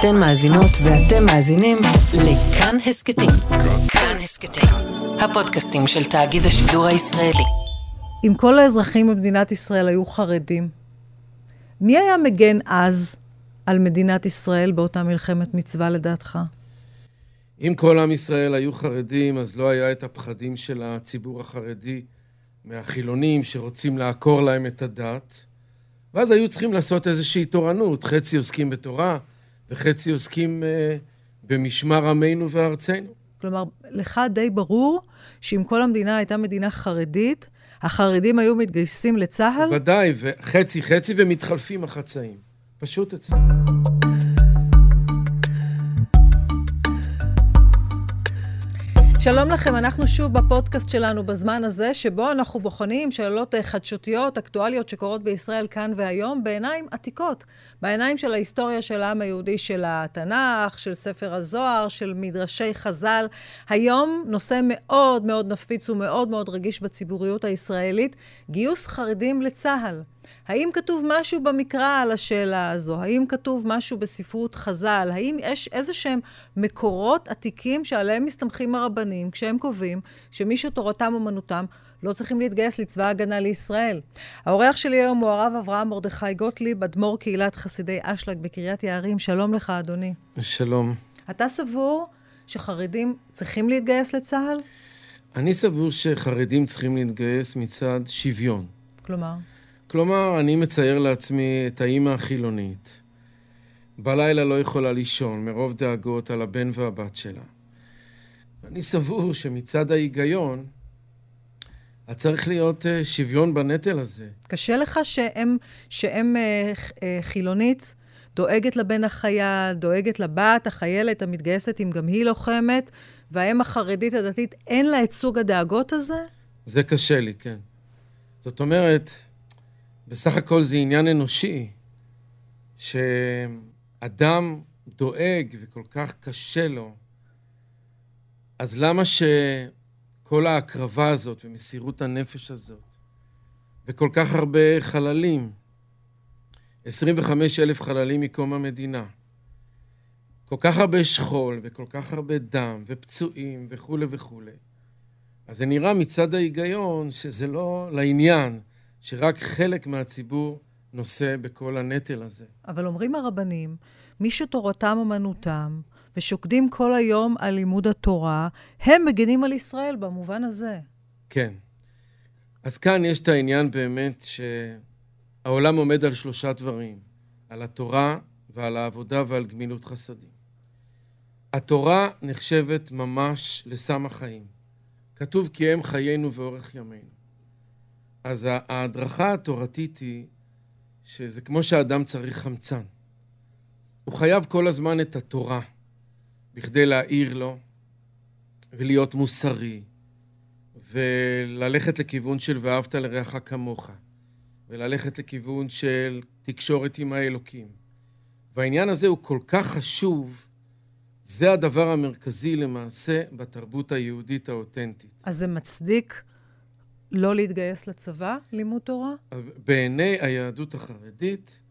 אתן מאזינות ואתם מאזינים לכאן הסכתים. כאן הסכתים, הפודקאסטים של תאגיד השידור הישראלי. אם כל האזרחים במדינת ישראל היו חרדים, מי היה מגן אז על מדינת ישראל באותה מלחמת מצווה לדעתך? אם כל עם ישראל היו חרדים, אז לא היה את הפחדים של הציבור החרדי מהחילונים שרוצים לעקור להם את הדת. ואז היו צריכים לעשות איזושהי תורנות, חצי עוסקים בתורה וחצי עוסקים אה, במשמר עמנו וארצנו. כלומר, לך די ברור שאם כל המדינה הייתה מדינה חרדית, החרדים היו מתגייסים לצה"ל? ודאי, וחצי חצי ומתחלפים החצאים. פשוט אצלנו. שלום לכם, אנחנו שוב בפודקאסט שלנו בזמן הזה, שבו אנחנו בוחנים שאלות חדשותיות, אקטואליות שקורות בישראל כאן והיום, בעיניים עתיקות, בעיניים של ההיסטוריה של העם היהודי, של התנ"ך, של ספר הזוהר, של מדרשי חז"ל. היום נושא מאוד מאוד נפיץ ומאוד מאוד רגיש בציבוריות הישראלית, גיוס חרדים לצה"ל. האם כתוב משהו במקרא על השאלה הזו? האם כתוב משהו בספרות חז"ל? האם יש איזה שהם מקורות עתיקים שעליהם מסתמכים הרבנים כשהם קובעים שמי שתורתם אומנותם לא צריכים להתגייס לצבא ההגנה לישראל. האורח שלי היום הוא הרב אברהם מרדכי גוטליב, אדמו"ר קהילת חסידי אשלג בקריית יערים. שלום לך, אדוני. שלום. אתה סבור שחרדים צריכים להתגייס לצה"ל? אני סבור שחרדים צריכים להתגייס מצד שוויון. כלומר? כלומר, אני מצייר לעצמי את האימא החילונית. בלילה לא יכולה לישון מרוב דאגות על הבן והבת שלה. אני סבור שמצד ההיגיון, את צריך להיות uh, שוויון בנטל הזה. קשה לך שהם, שהם uh, uh, חילונית, דואגת לבן החייל, דואגת לבת, החיילת המתגייסת, אם גם היא לוחמת, והאם החרדית הדתית, אין לה את סוג הדאגות הזה? זה קשה לי, כן. זאת אומרת, בסך הכל זה עניין אנושי, שאדם דואג וכל כך קשה לו, אז למה שכל ההקרבה הזאת ומסירות הנפש הזאת, וכל כך הרבה חללים, 25 אלף חללים מקום המדינה, כל כך הרבה שכול וכל כך הרבה דם ופצועים וכולי וכולי, אז זה נראה מצד ההיגיון שזה לא לעניין. שרק חלק מהציבור נושא בכל הנטל הזה. אבל אומרים הרבנים, מי שתורתם אומנותם ושוקדים כל היום על לימוד התורה, הם מגינים על ישראל במובן הזה. כן. אז כאן יש את העניין באמת שהעולם עומד על שלושה דברים, על התורה ועל העבודה ועל גמילות חסדים. התורה נחשבת ממש לסם החיים. כתוב כי הם חיינו ואורך ימינו. אז ההדרכה התורתית היא שזה כמו שאדם צריך חמצן. הוא חייב כל הזמן את התורה בכדי להעיר לו ולהיות מוסרי וללכת לכיוון של ואהבת לרעך כמוך וללכת לכיוון של תקשורת עם האלוקים. והעניין הזה הוא כל כך חשוב, זה הדבר המרכזי למעשה בתרבות היהודית האותנטית. אז זה מצדיק לא להתגייס לצבא, לימוד תורה? בעיני היהדות החרדית,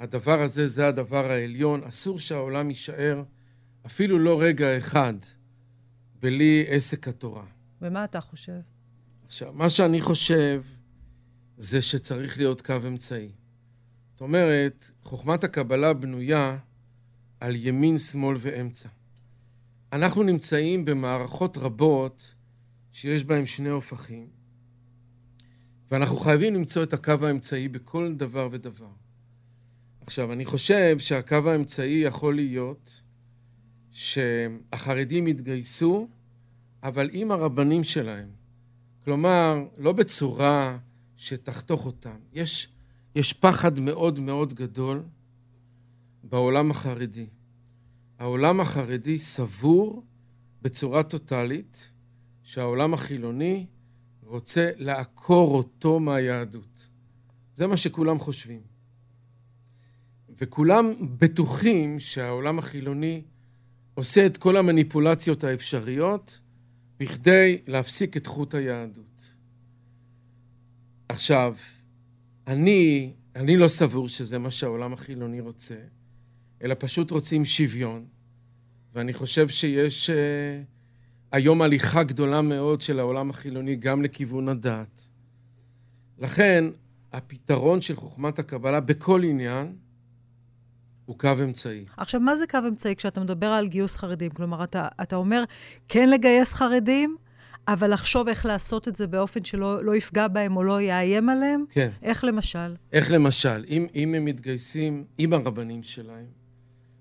הדבר הזה זה הדבר העליון. אסור שהעולם יישאר אפילו לא רגע אחד בלי עסק התורה. ומה אתה חושב? עכשיו, מה שאני חושב זה שצריך להיות קו אמצעי. זאת אומרת, חוכמת הקבלה בנויה על ימין, שמאל ואמצע. אנחנו נמצאים במערכות רבות שיש בהן שני הופכים. ואנחנו חייבים למצוא את הקו האמצעי בכל דבר ודבר. עכשיו, אני חושב שהקו האמצעי יכול להיות שהחרדים יתגייסו, אבל עם הרבנים שלהם. כלומר, לא בצורה שתחתוך אותם. יש, יש פחד מאוד מאוד גדול בעולם החרדי. העולם החרדי סבור בצורה טוטאלית שהעולם החילוני רוצה לעקור אותו מהיהדות. זה מה שכולם חושבים. וכולם בטוחים שהעולם החילוני עושה את כל המניפולציות האפשריות בכדי להפסיק את חוט היהדות. עכשיו, אני, אני לא סבור שזה מה שהעולם החילוני רוצה, אלא פשוט רוצים שוויון. ואני חושב שיש uh, היום הליכה גדולה מאוד של העולם החילוני גם לכיוון הדת. לכן, הפתרון של חוכמת הקבלה בכל עניין הוא קו אמצעי. עכשיו, מה זה קו אמצעי כשאתה מדבר על גיוס חרדים? כלומר, אתה, אתה אומר כן לגייס חרדים, אבל לחשוב איך לעשות את זה באופן שלא לא יפגע בהם או לא יאיים עליהם? כן. איך למשל? איך למשל? אם, אם הם מתגייסים עם הרבנים שלהם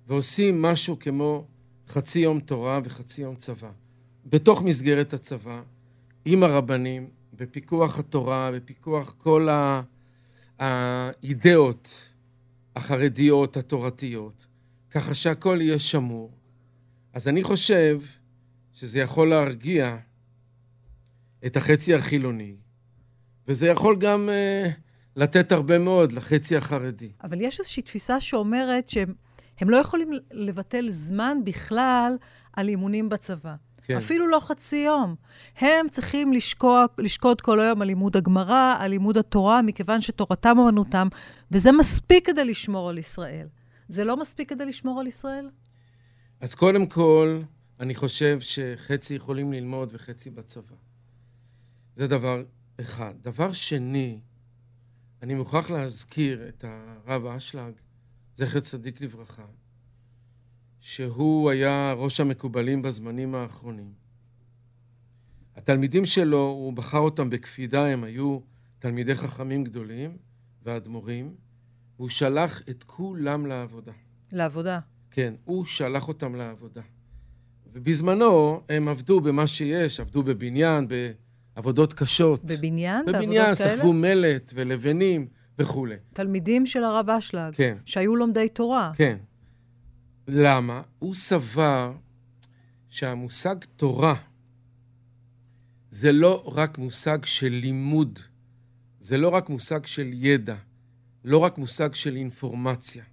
ועושים משהו כמו חצי יום תורה וחצי יום צבא, בתוך מסגרת הצבא, עם הרבנים, בפיקוח התורה, בפיקוח כל האידאות החרדיות, התורתיות, ככה שהכל יהיה שמור. אז אני חושב שזה יכול להרגיע את החצי החילוני, וזה יכול גם uh, לתת הרבה מאוד לחצי החרדי. אבל יש איזושהי תפיסה שאומרת שהם לא יכולים לבטל זמן בכלל על אימונים בצבא. כן. אפילו לא חצי יום. הם צריכים לשקוע, לשקוד כל היום על לימוד הגמרא, על לימוד התורה, מכיוון שתורתם אומנותם, וזה מספיק כדי לשמור על ישראל. זה לא מספיק כדי לשמור על ישראל? אז קודם כל, אני חושב שחצי יכולים ללמוד וחצי בצבא. זה דבר אחד. דבר שני, אני מוכרח להזכיר את הרב אשלג, זכר צדיק לברכה, שהוא היה ראש המקובלים בזמנים האחרונים. התלמידים שלו, הוא בחר אותם בקפידה, הם היו תלמידי חכמים גדולים ואדמו"רים, והוא שלח את כולם לעבודה. לעבודה. כן, הוא שלח אותם לעבודה. ובזמנו הם עבדו במה שיש, עבדו בבניין, בעבודות קשות. בבניין? בבניין, סחבו מלט ולבנים וכולי. תלמידים של הרב אשלג. כן. שהיו לומדי תורה. כן. למה? הוא סבר שהמושג תורה זה לא רק מושג של לימוד, זה לא רק מושג של ידע, לא רק מושג של אינפורמציה.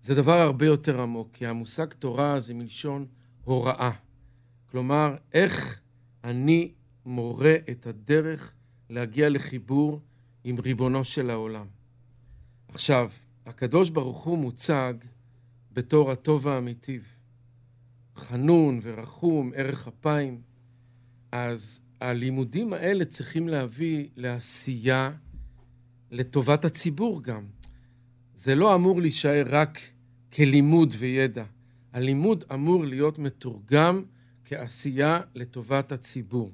זה דבר הרבה יותר עמוק, כי המושג תורה זה מלשון הוראה. כלומר, איך אני מורה את הדרך להגיע לחיבור עם ריבונו של העולם. עכשיו, הקדוש ברוך הוא מוצג בתור הטוב והמיטיב. חנון ורחום, ערך אפיים. אז הלימודים האלה צריכים להביא לעשייה לטובת הציבור גם. זה לא אמור להישאר רק כלימוד וידע. הלימוד אמור להיות מתורגם כעשייה לטובת הציבור.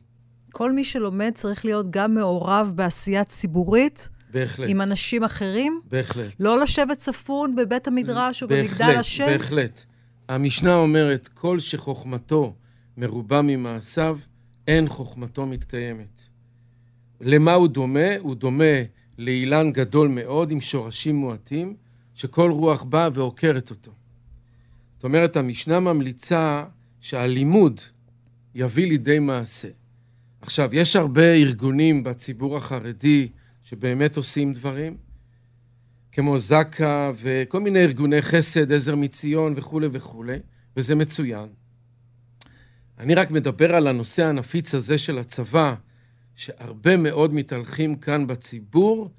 כל מי שלומד צריך להיות גם מעורב בעשייה ציבורית בהחלט. עם אנשים אחרים? בהחלט. לא לשבת צפון בבית המדרש או במגדל השם? בהחלט. המשנה אומרת, כל שחוכמתו מרובה ממעשיו, אין חוכמתו מתקיימת. למה הוא דומה? הוא דומה לאילן גדול מאוד עם שורשים מועטים, שכל רוח באה ועוקרת אותו. זאת אומרת, המשנה ממליצה שהלימוד יביא לידי מעשה. עכשיו, יש הרבה ארגונים בציבור החרדי, שבאמת עושים דברים, כמו זק"א וכל מיני ארגוני חסד, עזר מציון וכולי וכולי, וזה מצוין. אני רק מדבר על הנושא הנפיץ הזה של הצבא, שהרבה מאוד מתהלכים כאן בציבור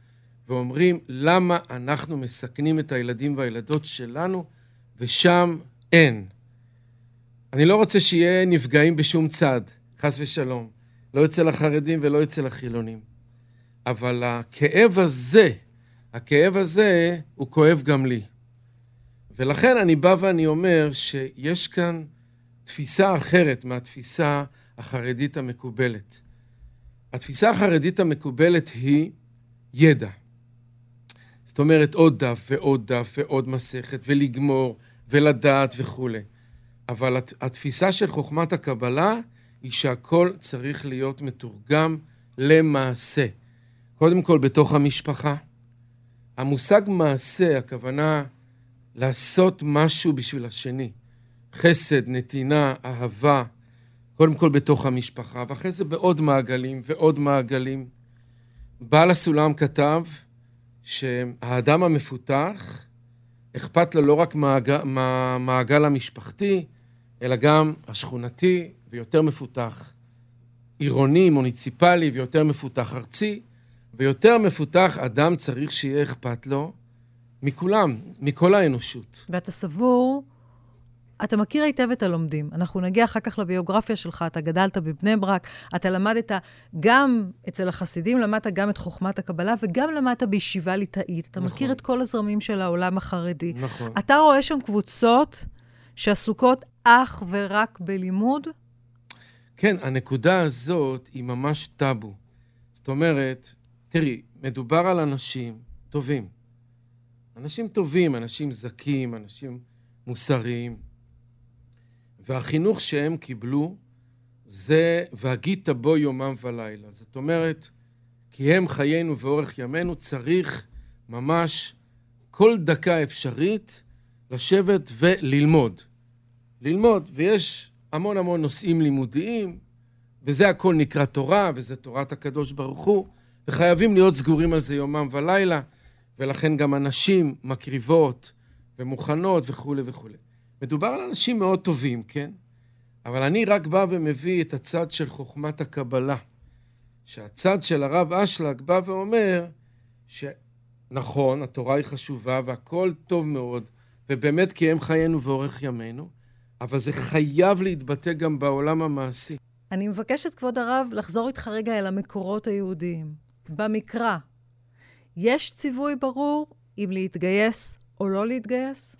ואומרים למה אנחנו מסכנים את הילדים והילדות שלנו ושם אין. אני לא רוצה שיהיה נפגעים בשום צד, חס ושלום. לא אצל החרדים ולא אצל החילונים. אבל הכאב הזה, הכאב הזה, הוא כואב גם לי. ולכן אני בא ואני אומר שיש כאן תפיסה אחרת מהתפיסה החרדית המקובלת. התפיסה החרדית המקובלת היא ידע. זאת אומרת, עוד דף ועוד דף ועוד מסכת, ולגמור, ולדעת וכולי. אבל התפיסה של חוכמת הקבלה היא שהכל צריך להיות מתורגם למעשה. קודם כל בתוך המשפחה. המושג מעשה, הכוונה לעשות משהו בשביל השני. חסד, נתינה, אהבה, קודם כל בתוך המשפחה, ואחרי זה בעוד מעגלים ועוד מעגלים. בעל הסולם כתב שהאדם המפותח, אכפת לו לא רק מהמעגל, מהמעגל המשפחתי, אלא גם השכונתי, ויותר מפותח עירוני, מוניציפלי, ויותר מפותח ארצי. ויותר מפותח אדם צריך שיהיה אכפת לו מכולם, מכל האנושות. ואתה סבור, אתה מכיר היטב את הלומדים. אנחנו נגיע אחר כך לביוגרפיה שלך, אתה גדלת בבני ברק, אתה למדת גם אצל החסידים, למדת גם את חוכמת הקבלה, וגם למדת בישיבה ליטאית. אתה נכון. מכיר את כל הזרמים של העולם החרדי. נכון. אתה רואה שם קבוצות שעסוקות אך ורק בלימוד? כן, הנקודה הזאת היא ממש טאבו. זאת אומרת, תראי, מדובר על אנשים טובים. אנשים טובים, אנשים זכים, אנשים מוסריים. והחינוך שהם קיבלו זה והגית בו יומם ולילה. זאת אומרת, כי הם חיינו ואורך ימינו, צריך ממש כל דקה אפשרית לשבת וללמוד. ללמוד, ויש המון המון נושאים לימודיים, וזה הכל נקרא תורה, וזה תורת הקדוש ברוך הוא, וחייבים להיות סגורים על זה יומם ולילה, ולכן גם הנשים מקריבות ומוכנות וכולי וכולי. מדובר על אנשים מאוד טובים, כן? אבל אני רק בא ומביא את הצד של חוכמת הקבלה. שהצד של הרב אשלג בא ואומר שנכון, התורה היא חשובה והכל טוב מאוד, ובאמת כי הם חיינו ואורך ימינו, אבל זה חייב להתבטא גם בעולם המעשי. אני מבקשת, כבוד הרב, לחזור איתך רגע אל המקורות היהודיים. במקרא, יש ציווי ברור אם להתגייס או לא להתגייס?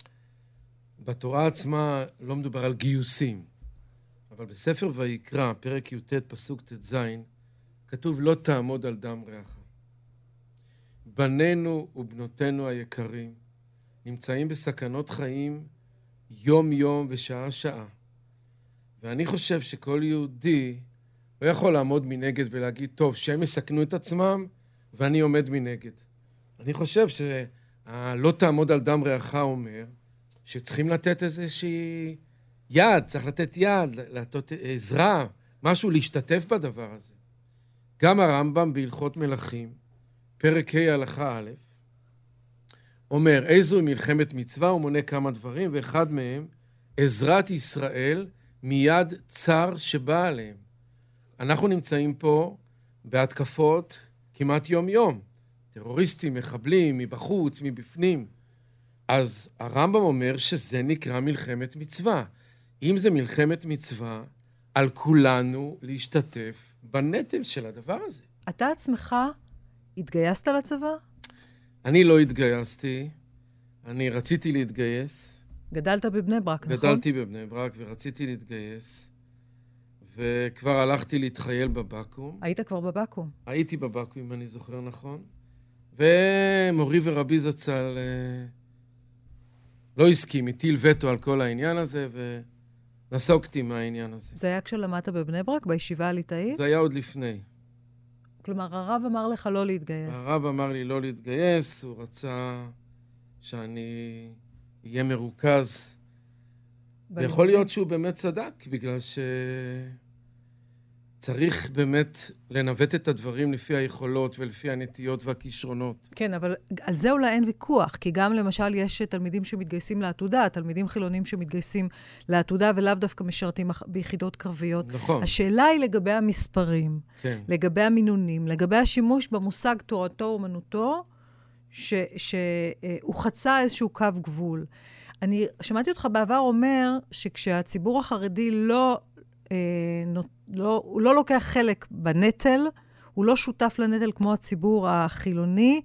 בתורה עצמה לא מדובר על גיוסים, אבל בספר ויקרא, פרק י"ט, פסוק ט"ז, כתוב לא תעמוד על דם רעך. בנינו ובנותינו היקרים נמצאים בסכנות חיים יום-יום ושעה-שעה. ואני חושב שכל יהודי לא יכול לעמוד מנגד ולהגיד, טוב, שהם יסכנו את עצמם ואני עומד מנגד. אני חושב שהלא תעמוד על דם רעך אומר שצריכים לתת איזושהי יד, צריך לתת יד, לתת עזרה, משהו להשתתף בדבר הזה. גם הרמב"ם בהלכות מלכים, פרק ה' הלכה א', אומר, איזוהי מלחמת מצווה, הוא מונה כמה דברים, ואחד מהם, עזרת ישראל מיד צר שבא עליהם. אנחנו נמצאים פה בהתקפות כמעט יום-יום. טרוריסטים, מחבלים, מבחוץ, מבפנים. אז הרמב"ם אומר שזה נקרא מלחמת מצווה. אם זה מלחמת מצווה, על כולנו להשתתף בנטל של הדבר הזה. אתה עצמך התגייסת לצבא? אני לא התגייסתי, אני רציתי להתגייס. גדלת בבני ברק, נכון? גדלתי בבני ברק ורציתי להתגייס, וכבר הלכתי להתחייל בבקו"ם. היית כבר בבקו"ם. הייתי בבקו"ם, אם אני זוכר נכון. ומורי ורבי זצ"ל אה, לא הסכים, הטיל וטו על כל העניין הזה, ונסוגתי מהעניין הזה. זה היה כשלמדת בבני ברק, בישיבה הליטאית? זה היה עוד לפני. כלומר, הרב אמר לך לא להתגייס. הרב אמר לי לא להתגייס, הוא רצה שאני אהיה מרוכז. ויכול להיות שהוא באמת צדק, בגלל שצריך באמת לנווט את הדברים לפי היכולות ולפי הנטיות והכישרונות. כן, אבל על זה אולי אין ויכוח, כי גם למשל יש תלמידים שמתגייסים לעתודה, תלמידים חילונים שמתגייסים לעתודה ולאו דווקא משרתים ביחידות קרביות. נכון. השאלה היא לגבי המספרים, כן. לגבי המינונים, לגבי השימוש במושג תורתו אומנותו, שהוא חצה איזשהו קו גבול. אני שמעתי אותך בעבר אומר שכשהציבור החרדי לא, לא, הוא לא לוקח חלק בנטל, הוא לא שותף לנטל כמו הציבור החילוני,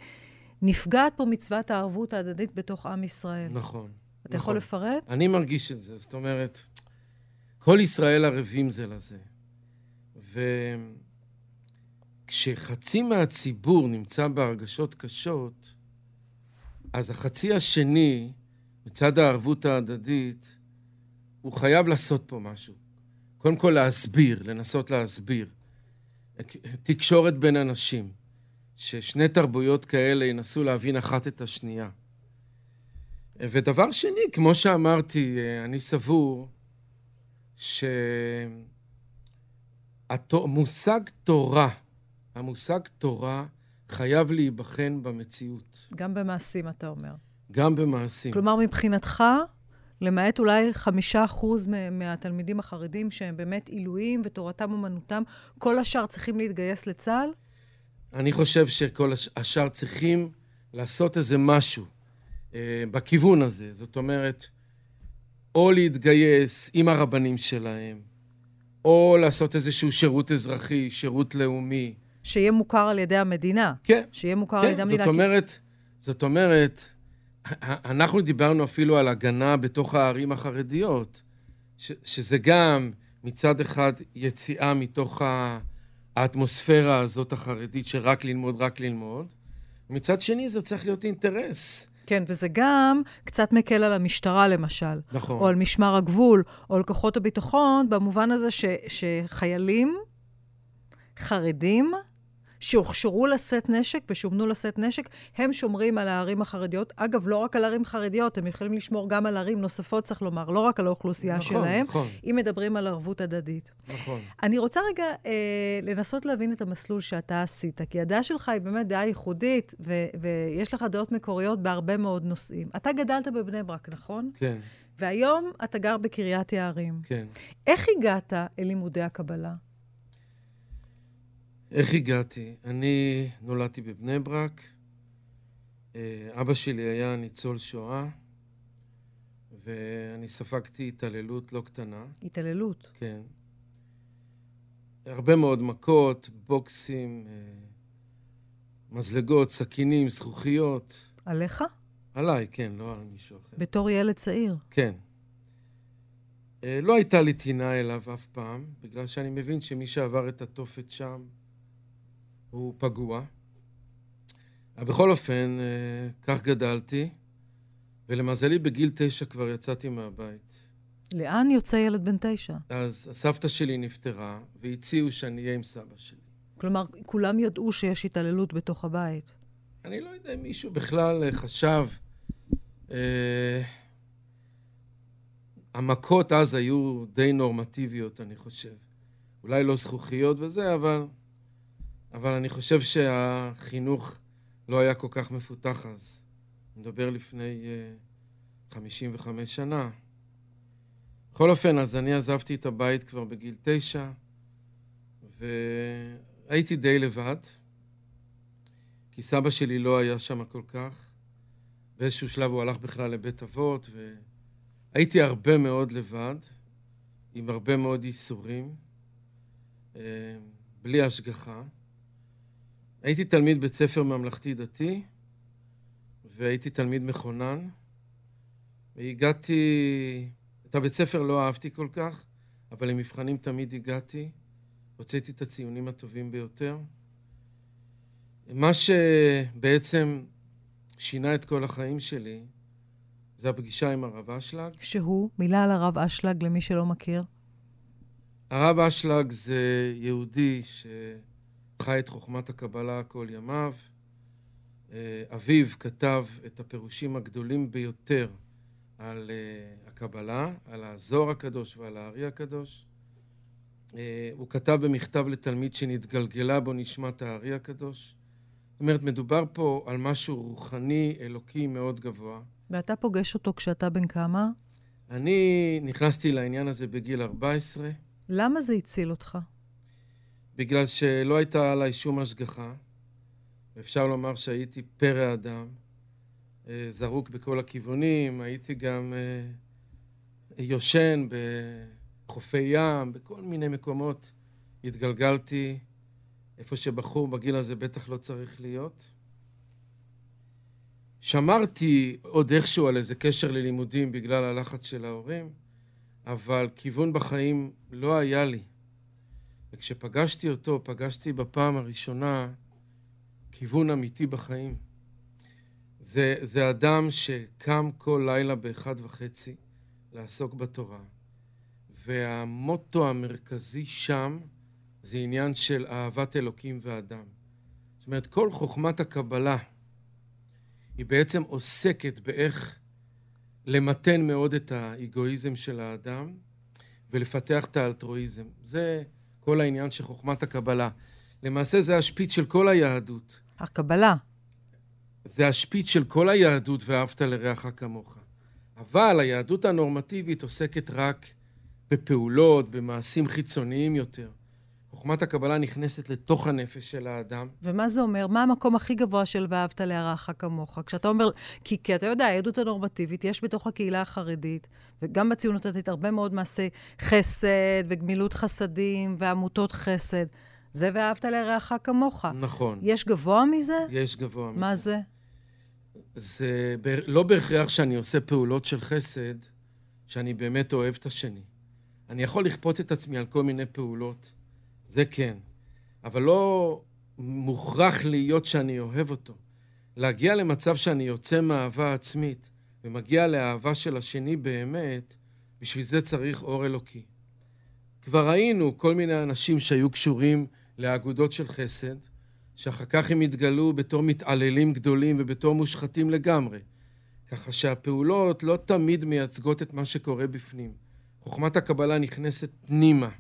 נפגעת פה מצוות הערבות ההדדית בתוך עם ישראל. נכון. אתה יכול נכון. לפרט? אני מרגיש את זה, זאת אומרת, כל ישראל ערבים זה לזה. וכשחצי מהציבור נמצא בהרגשות קשות, אז החצי השני, מצד הערבות ההדדית, הוא חייב לעשות פה משהו. קודם כל להסביר, לנסות להסביר. תקשורת בין אנשים, ששני תרבויות כאלה ינסו להבין אחת את השנייה. ודבר שני, כמו שאמרתי, אני סבור שהמושג תורה, המושג תורה חייב להיבחן במציאות, גם במעשים, אתה אומר. גם במעשים. כלומר, מבחינתך, למעט אולי חמישה אחוז מהתלמידים החרדים שהם באמת עילויים ותורתם אומנותם, כל השאר צריכים להתגייס לצה"ל? אני חושב שכל הש- השאר צריכים לעשות איזה משהו, אה, בכיוון הזה. זאת אומרת, או להתגייס עם הרבנים שלהם, או לעשות איזשהו שירות אזרחי, שירות לאומי. שיהיה מוכר על ידי המדינה. כן. שיהיה מוכר כן, על ידי המדינה. זאת אומרת, זאת אומרת, אנחנו דיברנו אפילו על הגנה בתוך הערים החרדיות, ש, שזה גם מצד אחד יציאה מתוך האטמוספירה הזאת החרדית של רק ללמוד, רק ללמוד, מצד שני זה צריך להיות אינטרס. כן, וזה גם קצת מקל על המשטרה, למשל. נכון. או על משמר הגבול, או על כוחות הביטחון, במובן הזה ש, שחיילים חרדים שהוכשרו לשאת נשק ושומנו לשאת נשק, הם שומרים על הערים החרדיות. אגב, לא רק על ערים חרדיות, הם יכולים לשמור גם על ערים נוספות, צריך לומר, לא רק על האוכלוסייה נכון, שלהם, נכון. אם מדברים על ערבות הדדית. נכון. אני רוצה רגע אה, לנסות להבין את המסלול שאתה עשית, כי הדעה שלך היא באמת דעה ייחודית, ו- ויש לך דעות מקוריות בהרבה מאוד נושאים. אתה גדלת בבני ברק, נכון? כן, והיום אתה גר בקריית יערים. כן. איך הגעת אל לימודי הקבלה? איך הגעתי? אני נולדתי בבני ברק. אה, אבא שלי היה ניצול שואה, ואני ספגתי התעללות לא קטנה. התעללות. כן. הרבה מאוד מכות, בוקסים, אה, מזלגות, סכינים, זכוכיות. עליך? עליי, כן, לא על מישהו אחר. בתור ילד צעיר. כן. אה, לא הייתה לי טינה אליו אף פעם, בגלל שאני מבין שמי שעבר את התופת שם הוא פגוע. אבל בכל אופן, אה, כך גדלתי, ולמזלי בגיל תשע כבר יצאתי מהבית. לאן יוצא ילד בן תשע? אז הסבתא שלי נפטרה, והציעו שאני אהיה עם סבא שלי. כלומר, כולם ידעו שיש התעללות בתוך הבית. אני לא יודע אם מישהו בכלל אה, חשב. אה, המכות אז היו די נורמטיביות, אני חושב. אולי לא זכוכיות וזה, אבל, אבל אני חושב שהחינוך לא היה כל כך מפותח אז. אני מדבר לפני אה, 55 שנה. בכל אופן, אז אני עזבתי את הבית כבר בגיל תשע, והייתי די לבד. כי סבא שלי לא היה שם כל כך. באיזשהו שלב הוא הלך בכלל לבית אבות, והייתי הרבה מאוד לבד, עם הרבה מאוד ייסורים, אה, בלי השגחה. הייתי תלמיד בית ספר ממלכתי-דתי, והייתי תלמיד מכונן, והגעתי... את הבית ספר לא אהבתי כל כך, אבל למבחנים תמיד הגעתי, הוצאתי את הציונים הטובים ביותר. מה שבעצם שינה את כל החיים שלי, זה הפגישה עם הרב אשלג. שהוא, מילה על הרב אשלג למי שלא מכיר. הרב אשלג זה יהודי שחי את חוכמת הקבלה כל ימיו. אה, אביו כתב את הפירושים הגדולים ביותר על אה, הקבלה, על הזוהר הקדוש ועל הארי הקדוש. אה, הוא כתב במכתב לתלמיד שנתגלגלה בו נשמת הארי הקדוש. זאת אומרת, מדובר פה על משהו רוחני, אלוקי מאוד גבוה. ואתה פוגש אותו כשאתה בן כמה? אני נכנסתי לעניין הזה בגיל 14, למה זה הציל אותך? בגלל שלא הייתה עליי שום השגחה. אפשר לומר שהייתי פרא אדם, אה, זרוק בכל הכיוונים, הייתי גם אה, יושן בחופי ים, בכל מיני מקומות התגלגלתי, איפה שבחור בגיל הזה בטח לא צריך להיות. שמרתי עוד איכשהו על איזה קשר ללימודים בגלל הלחץ של ההורים, אבל כיוון בחיים לא היה לי. וכשפגשתי אותו, פגשתי בפעם הראשונה כיוון אמיתי בחיים. זה, זה אדם שקם כל לילה באחד וחצי לעסוק בתורה, והמוטו המרכזי שם זה עניין של אהבת אלוקים ואדם. זאת אומרת, כל חוכמת הקבלה היא בעצם עוסקת באיך למתן מאוד את האגואיזם של האדם ולפתח את האלטרואיזם. זה כל העניין של חוכמת הקבלה. למעשה זה השפיץ של כל היהדות. הקבלה. זה השפיץ של כל היהדות ואהבת לרעך כמוך. אבל היהדות הנורמטיבית עוסקת רק בפעולות, במעשים חיצוניים יותר. חוכמת הקבלה נכנסת לתוך הנפש של האדם. ומה זה אומר? מה המקום הכי גבוה של ואהבת להרעך כמוך? כשאתה אומר, כי, כי אתה יודע, העדות הנורמטיבית, יש בתוך הקהילה החרדית, וגם בציונות הדתית, הרבה מאוד מעשי חסד וגמילות חסדים ועמותות חסד. זה ואהבת לרעך כמוך. נכון. יש גבוה מזה? יש גבוה מזה. מה זה? זה לא בהכרח שאני עושה פעולות של חסד, שאני באמת אוהב את השני. אני יכול לכפות את עצמי על כל מיני פעולות, זה כן. אבל לא מוכרח להיות שאני אוהב אותו. להגיע למצב שאני יוצא מאהבה עצמית ומגיע לאהבה של השני באמת, בשביל זה צריך אור אלוקי. כבר ראינו כל מיני אנשים שהיו קשורים לאגודות של חסד, שאחר כך הם התגלו בתור מתעללים גדולים ובתור מושחתים לגמרי. ככה שהפעולות לא תמיד מייצגות את מה שקורה בפנים. חוכמת הקבלה נכנסת פנימה,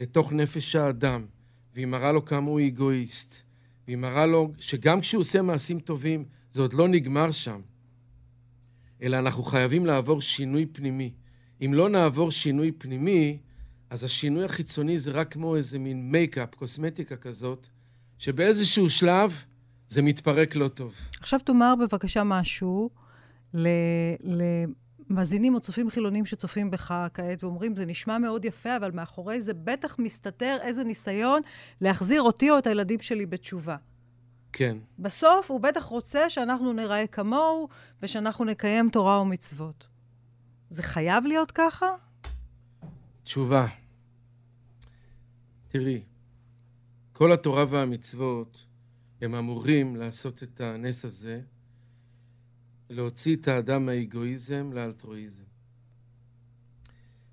לתוך נפש האדם, והיא מראה לו כמה הוא אגואיסט. והיא מראה לו שגם כשהוא עושה מעשים טובים, זה עוד לא נגמר שם. אלא אנחנו חייבים לעבור שינוי פנימי. אם לא נעבור שינוי פנימי, אז השינוי החיצוני זה רק כמו איזה מין מייקאפ, קוסמטיקה כזאת, שבאיזשהו שלב זה מתפרק לא טוב. עכשיו תאמר בבקשה משהו למאזינים או צופים חילונים שצופים בך כעת ואומרים, זה נשמע מאוד יפה, אבל מאחורי זה בטח מסתתר איזה ניסיון להחזיר אותי או את הילדים שלי בתשובה. כן. בסוף הוא בטח רוצה שאנחנו ניראה כמוהו ושאנחנו נקיים תורה ומצוות. זה חייב להיות ככה? תשובה. תראי, כל התורה והמצוות הם אמורים לעשות את הנס הזה, להוציא את האדם מהאגואיזם לאלטרואיזם.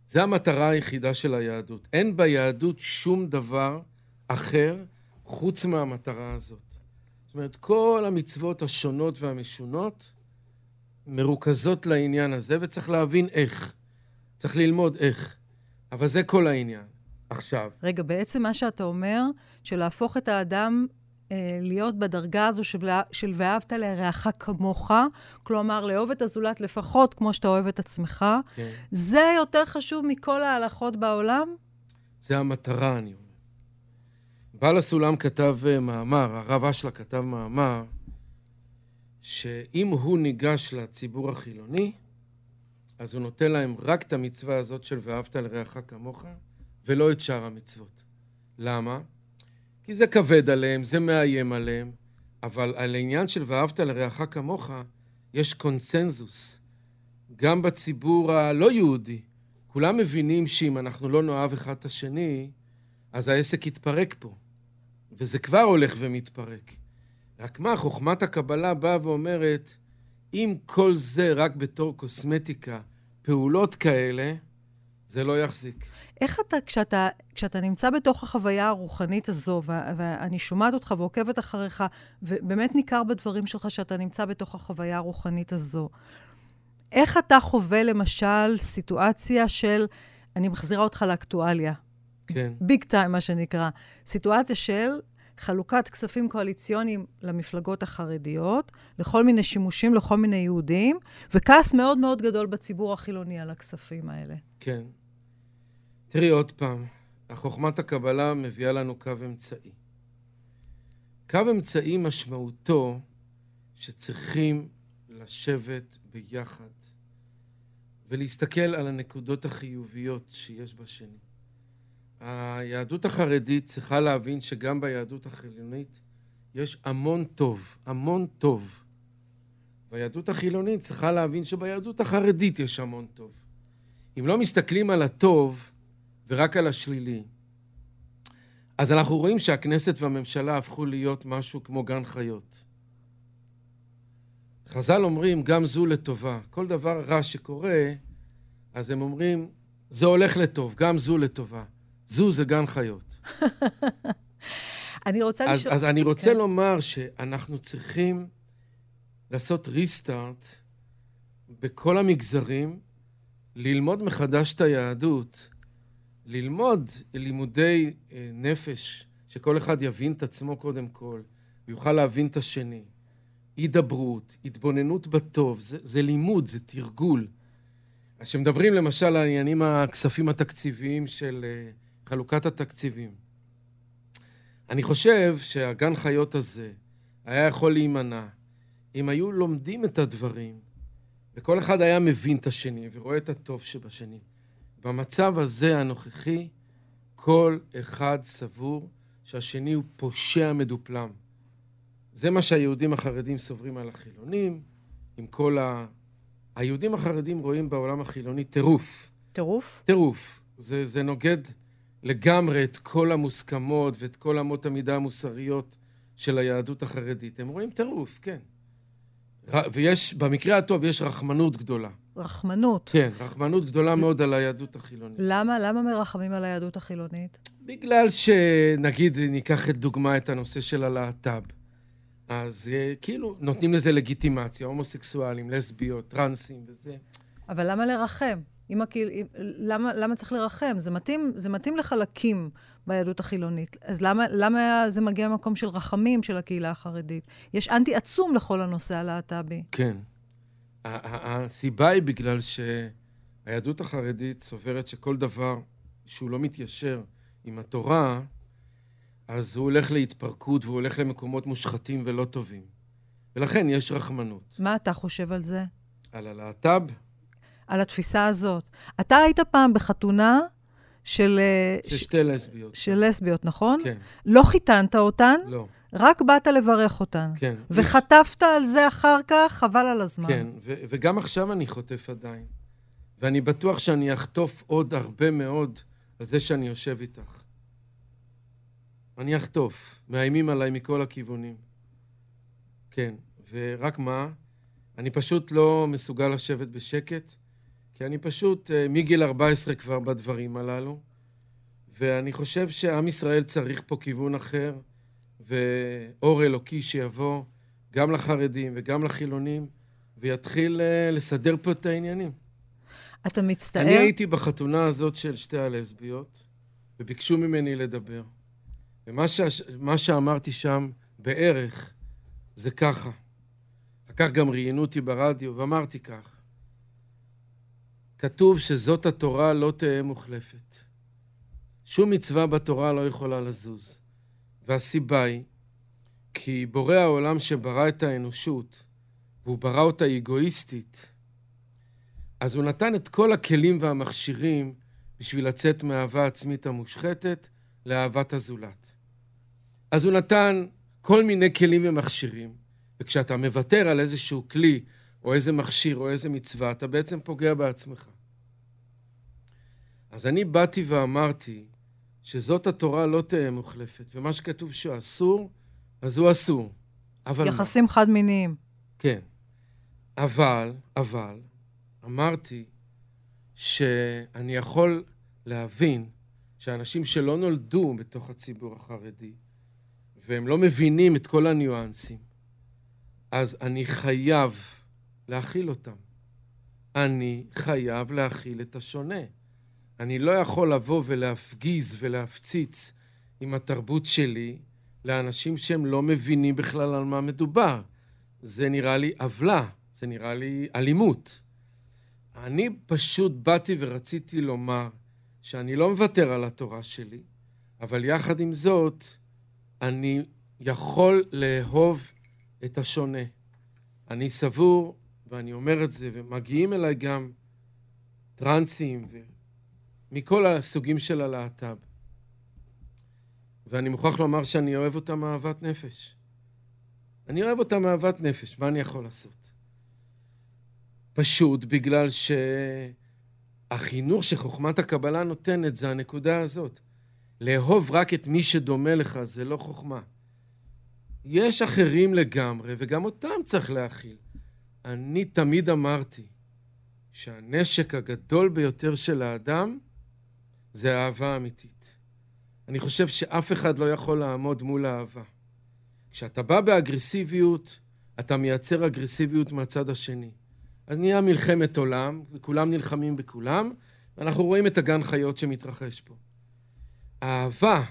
זו המטרה היחידה של היהדות. אין ביהדות שום דבר אחר חוץ מהמטרה הזאת. זאת אומרת, כל המצוות השונות והמשונות מרוכזות לעניין הזה, וצריך להבין איך. צריך ללמוד איך. אבל זה כל העניין. עכשיו. רגע, בעצם מה שאתה אומר, שלהפוך את האדם להיות בדרגה הזו של, של ואהבת לרעך כמוך, כלומר, לאהוב את הזולת לפחות כמו שאתה אוהב את עצמך, כן. זה יותר חשוב מכל ההלכות בעולם? זה המטרה, אני אומר. בעל הסולם כתב אה, מאמר, הרב אשלה כתב מאמר, שאם הוא ניגש לציבור החילוני, אז הוא נותן להם רק את המצווה הזאת של ואהבת לרעך כמוך, ולא את שאר המצוות. למה? כי זה כבד עליהם, זה מאיים עליהם, אבל על העניין של ואהבת לרעך כמוך, יש קונצנזוס. גם בציבור הלא יהודי, כולם מבינים שאם אנחנו לא נאהב אחד את השני, אז העסק יתפרק פה. וזה כבר הולך ומתפרק. רק מה, חוכמת הקבלה באה ואומרת, אם כל זה רק בתור קוסמטיקה, פעולות כאלה, זה לא יחזיק. איך אתה, כשאתה, כשאתה נמצא בתוך החוויה הרוחנית הזו, ו- ואני שומעת אותך ועוקבת אחריך, ובאמת ניכר בדברים שלך שאתה נמצא בתוך החוויה הרוחנית הזו, איך אתה חווה למשל סיטואציה של, אני מחזירה אותך לאקטואליה. כן. ביג טיים, מה שנקרא. סיטואציה של חלוקת כספים קואליציוניים למפלגות החרדיות, לכל מיני שימושים, לכל מיני יהודים, וכעס מאוד מאוד גדול בציבור החילוני על הכספים האלה. כן. תראי עוד פעם, החוכמת הקבלה מביאה לנו קו אמצעי. קו אמצעי משמעותו שצריכים לשבת ביחד ולהסתכל על הנקודות החיוביות שיש בשני. היהדות החרדית צריכה להבין שגם ביהדות החילונית יש המון טוב, המון טוב. והיהדות החילונית צריכה להבין שביהדות החרדית יש המון טוב. אם לא מסתכלים על הטוב ורק על השלילי, אז אנחנו רואים שהכנסת והממשלה הפכו להיות משהו כמו גן חיות. חז"ל אומרים, גם זו לטובה. כל דבר רע שקורה, אז הם אומרים, זה הולך לטוב, גם זו לטובה. זו זה גן חיות. אני רוצה לשאול... אז אני רוצה כן. לומר שאנחנו צריכים לעשות ריסטארט בכל המגזרים, ללמוד מחדש את היהדות, ללמוד לימודי אה, נפש, שכל אחד יבין את עצמו קודם כל, ויוכל להבין את השני. הידברות, התבוננות בטוב, זה, זה לימוד, זה תרגול. אז כשמדברים למשל על העניינים הכספים התקציביים של אה, חלוקת התקציבים. אני חושב שהגן חיות הזה היה יכול להימנע אם היו לומדים את הדברים, וכל אחד היה מבין את השני ורואה את הטוב שבשני. במצב הזה הנוכחי, כל אחד סבור שהשני הוא פושע מדופלם. זה מה שהיהודים החרדים סוברים על החילונים, עם כל ה... היהודים החרדים רואים בעולם החילוני טירוף. טירוף? טירוף. זה, זה נוגד לגמרי את כל המוסכמות ואת כל אמות המידה המוסריות של היהדות החרדית. הם רואים טירוף, כן. ויש, במקרה הטוב, יש רחמנות גדולה. רחמנות. כן, רחמנות גדולה מאוד על היהדות החילונית. למה? למה מרחמים על היהדות החילונית? בגלל שנגיד, ניקח את דוגמה את הנושא של הלהט"ב. אז אה, כאילו, נותנים לזה לגיטימציה, הומוסקסואלים, לסביות, טרנסים וזה. אבל למה לרחם? אם הקהיל... למה, למה צריך לרחם? זה מתאים, זה מתאים לחלקים ביהדות החילונית. אז למה, למה זה מגיע ממקום של רחמים של הקהילה החרדית? יש אנטי עצום לכל הנושא הלהט"בי. כן. הסיבה היא בגלל שהיהדות החרדית סוברת שכל דבר שהוא לא מתיישר עם התורה, אז הוא הולך להתפרקות והוא הולך למקומות מושחתים ולא טובים. ולכן יש רחמנות. מה אתה חושב על זה? על הלהט"ב? על התפיסה הזאת. אתה היית פעם בחתונה של... אה, של שתי לסביות. של לסביות, נכון? כן. לא חיתנת אותן? לא. רק באת לברך אותן. כן. וחטפת על זה אחר כך, חבל על הזמן. כן, ו- וגם עכשיו אני חוטף עדיין. ואני בטוח שאני אחטוף עוד הרבה מאוד על זה שאני יושב איתך. אני אחטוף. מאיימים עליי מכל הכיוונים. כן, ורק מה? אני פשוט לא מסוגל לשבת בשקט, כי אני פשוט אה, מגיל 14 כבר בדברים הללו, ואני חושב שעם ישראל צריך פה כיוון אחר, ואור אלוקי שיבוא גם לחרדים וגם לחילונים, ויתחיל אה, לסדר פה את העניינים. אתה מצטער? אני הייתי בחתונה הזאת של שתי הלסביות, וביקשו ממני לדבר. ומה ש... שאמרתי שם בערך זה ככה. אחר כך גם ראיינו אותי ברדיו, ואמרתי כך: כתוב שזאת התורה לא תהא מוחלפת. שום מצווה בתורה לא יכולה לזוז. והסיבה היא כי בורא העולם שברא את האנושות, והוא ברא אותה אגואיסטית, אז הוא נתן את כל הכלים והמכשירים בשביל לצאת מאהבה עצמית המושחתת לאהבת הזולת. אז הוא נתן כל מיני כלים ומכשירים, וכשאתה מוותר על איזשהו כלי, או איזה מכשיר, או איזה מצווה, אתה בעצם פוגע בעצמך. אז אני באתי ואמרתי שזאת התורה לא תהא מוחלפת, ומה שכתוב שהוא אסור, אז הוא אסור. אבל יחסים חד-מיניים. כן. אבל, אבל, אמרתי שאני יכול להבין שאנשים שלא נולדו בתוך הציבור החרדי, והם לא מבינים את כל הניואנסים, אז אני חייב להכיל אותם. אני חייב להכיל את השונה. אני לא יכול לבוא ולהפגיז ולהפציץ עם התרבות שלי לאנשים שהם לא מבינים בכלל על מה מדובר. זה נראה לי עוולה, זה נראה לי אלימות. אני פשוט באתי ורציתי לומר שאני לא מוותר על התורה שלי, אבל יחד עם זאת, אני יכול לאהוב את השונה. אני סבור, ואני אומר את זה, ומגיעים אליי גם טרנסים מכל הסוגים של הלהט"ב. ואני מוכרח לומר שאני אוהב אותם אהבת נפש. אני אוהב אותם אהבת נפש, מה אני יכול לעשות? פשוט בגלל שהחינוך שחוכמת הקבלה נותנת זה הנקודה הזאת. לאהוב רק את מי שדומה לך זה לא חוכמה. יש אחרים לגמרי, וגם אותם צריך להכיל. אני תמיד אמרתי שהנשק הגדול ביותר של האדם זה אהבה אמיתית. אני חושב שאף אחד לא יכול לעמוד מול אהבה. כשאתה בא באגרסיביות, אתה מייצר אגרסיביות מהצד השני. אז נהיה מלחמת עולם, וכולם נלחמים בכולם, ואנחנו רואים את הגן חיות שמתרחש פה. אהבה,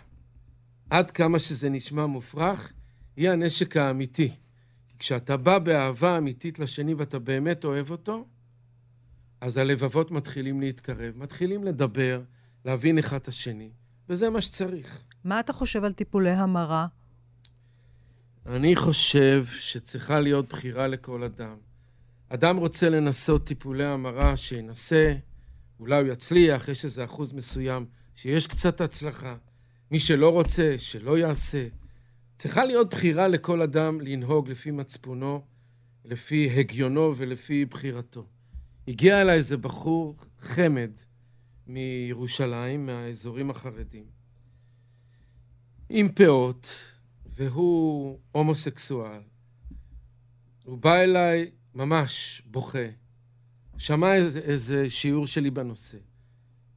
עד כמה שזה נשמע מופרך, היא הנשק האמיתי. כשאתה בא באהבה אמיתית לשני ואתה באמת אוהב אותו, אז הלבבות מתחילים להתקרב, מתחילים לדבר, להבין אחד את השני. וזה מה שצריך. מה אתה חושב על טיפולי המרה? אני חושב שצריכה להיות בחירה לכל אדם. אדם רוצה לנסות טיפולי המרה, שינסה, אולי הוא יצליח, יש איזה אחוז מסוים שיש קצת הצלחה. מי שלא רוצה, שלא יעשה. צריכה להיות בחירה לכל אדם לנהוג לפי מצפונו, לפי הגיונו ולפי בחירתו. הגיע אליי איזה בחור חמד מירושלים, מהאזורים החרדים, עם פאות, והוא הומוסקסואל. הוא בא אליי ממש בוכה. שמע איזה, איזה שיעור שלי בנושא.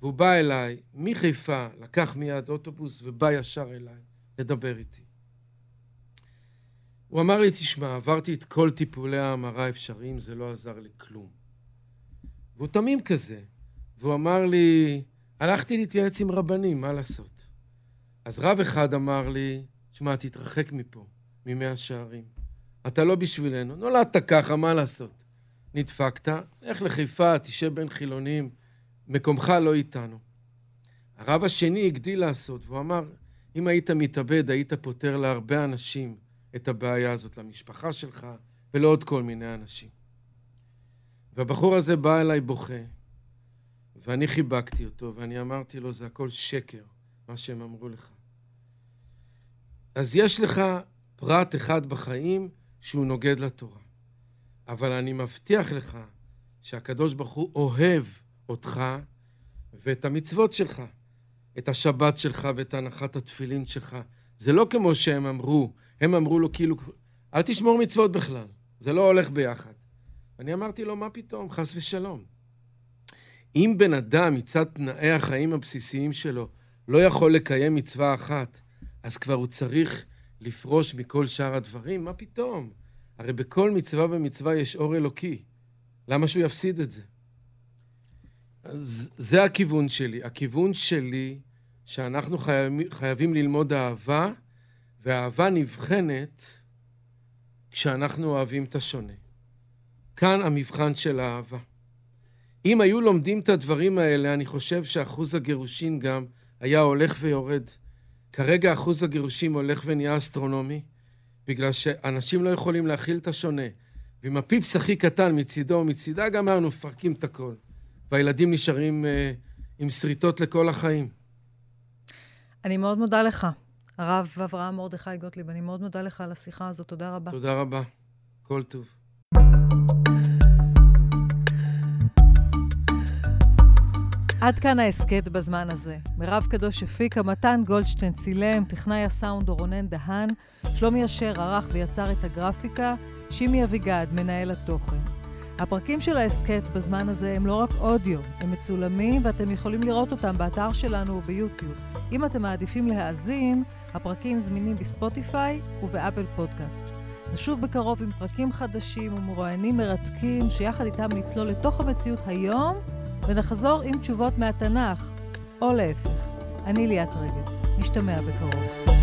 והוא בא אליי מחיפה, לקח מיד אוטובוס ובא ישר אליי לדבר איתי. הוא אמר לי, תשמע, עברתי את כל טיפולי ההמרה האפשריים, זה לא עזר לי כלום. והוא תמים כזה. והוא אמר לי, הלכתי להתייעץ עם רבנים, מה לעשות? אז רב אחד אמר לי, תשמע, תתרחק מפה, ממאה שערים. אתה לא בשבילנו. נולדת ככה, מה לעשות? נדפקת, לך לחיפה, תשב בין חילונים, מקומך לא איתנו. הרב השני הגדיל לעשות, והוא אמר, אם היית מתאבד, היית פותר להרבה אנשים את הבעיה הזאת, למשפחה שלך ולעוד כל מיני אנשים. והבחור הזה בא אליי בוכה, ואני חיבקתי אותו, ואני אמרתי לו, זה הכל שקר, מה שהם אמרו לך. אז יש לך פרט אחד בחיים שהוא נוגד לתורה. אבל אני מבטיח לך שהקדוש ברוך הוא אוהב אותך ואת המצוות שלך, את השבת שלך ואת הנחת התפילין שלך. זה לא כמו שהם אמרו, הם אמרו לו כאילו, אל תשמור מצוות בכלל, זה לא הולך ביחד. אני אמרתי לו, מה פתאום, חס ושלום. אם בן אדם מצד תנאי החיים הבסיסיים שלו לא יכול לקיים מצווה אחת, אז כבר הוא צריך לפרוש מכל שאר הדברים? מה פתאום? הרי בכל מצווה ומצווה יש אור אלוקי. למה שהוא יפסיד את זה? אז זה הכיוון שלי. הכיוון שלי שאנחנו חייב, חייבים ללמוד אהבה, והאהבה נבחנת כשאנחנו אוהבים את השונה. כאן המבחן של האהבה. אם היו לומדים את הדברים האלה, אני חושב שאחוז הגירושין גם היה הולך ויורד. כרגע אחוז הגירושים הולך ונהיה אסטרונומי, בגלל שאנשים לא יכולים להכיל את השונה. ועם הפיפס הכי קטן מצידו או מצידה, גם אנחנו מפרקים את הכל. והילדים נשארים אה, עם שריטות לכל החיים. אני מאוד מודה לך, הרב אברהם מרדכי גוטליב. אני מאוד מודה לך על השיחה הזאת. תודה רבה. תודה רבה. כל טוב. עד כאן ההסכת בזמן הזה. מירב קדוש הפיקה, מתן גולדשטיין צילם, טכנאי הסאונד רונן דהן, שלומי אשר ערך ויצר את הגרפיקה, שימי אביגד, מנהל התוכן. הפרקים של ההסכת בזמן הזה הם לא רק אודיו, הם מצולמים ואתם יכולים לראות אותם באתר שלנו וביוטיוב. אם אתם מעדיפים להאזין, הפרקים זמינים בספוטיפיי ובאפל פודקאסט. נשוב בקרוב עם פרקים חדשים ומרואיינים מרתקים שיחד איתם נצלול לתוך המציאות היום ונחזור עם תשובות מהתנ"ך, או להפך. אני ליאת רגב. נשתמע בקרוב.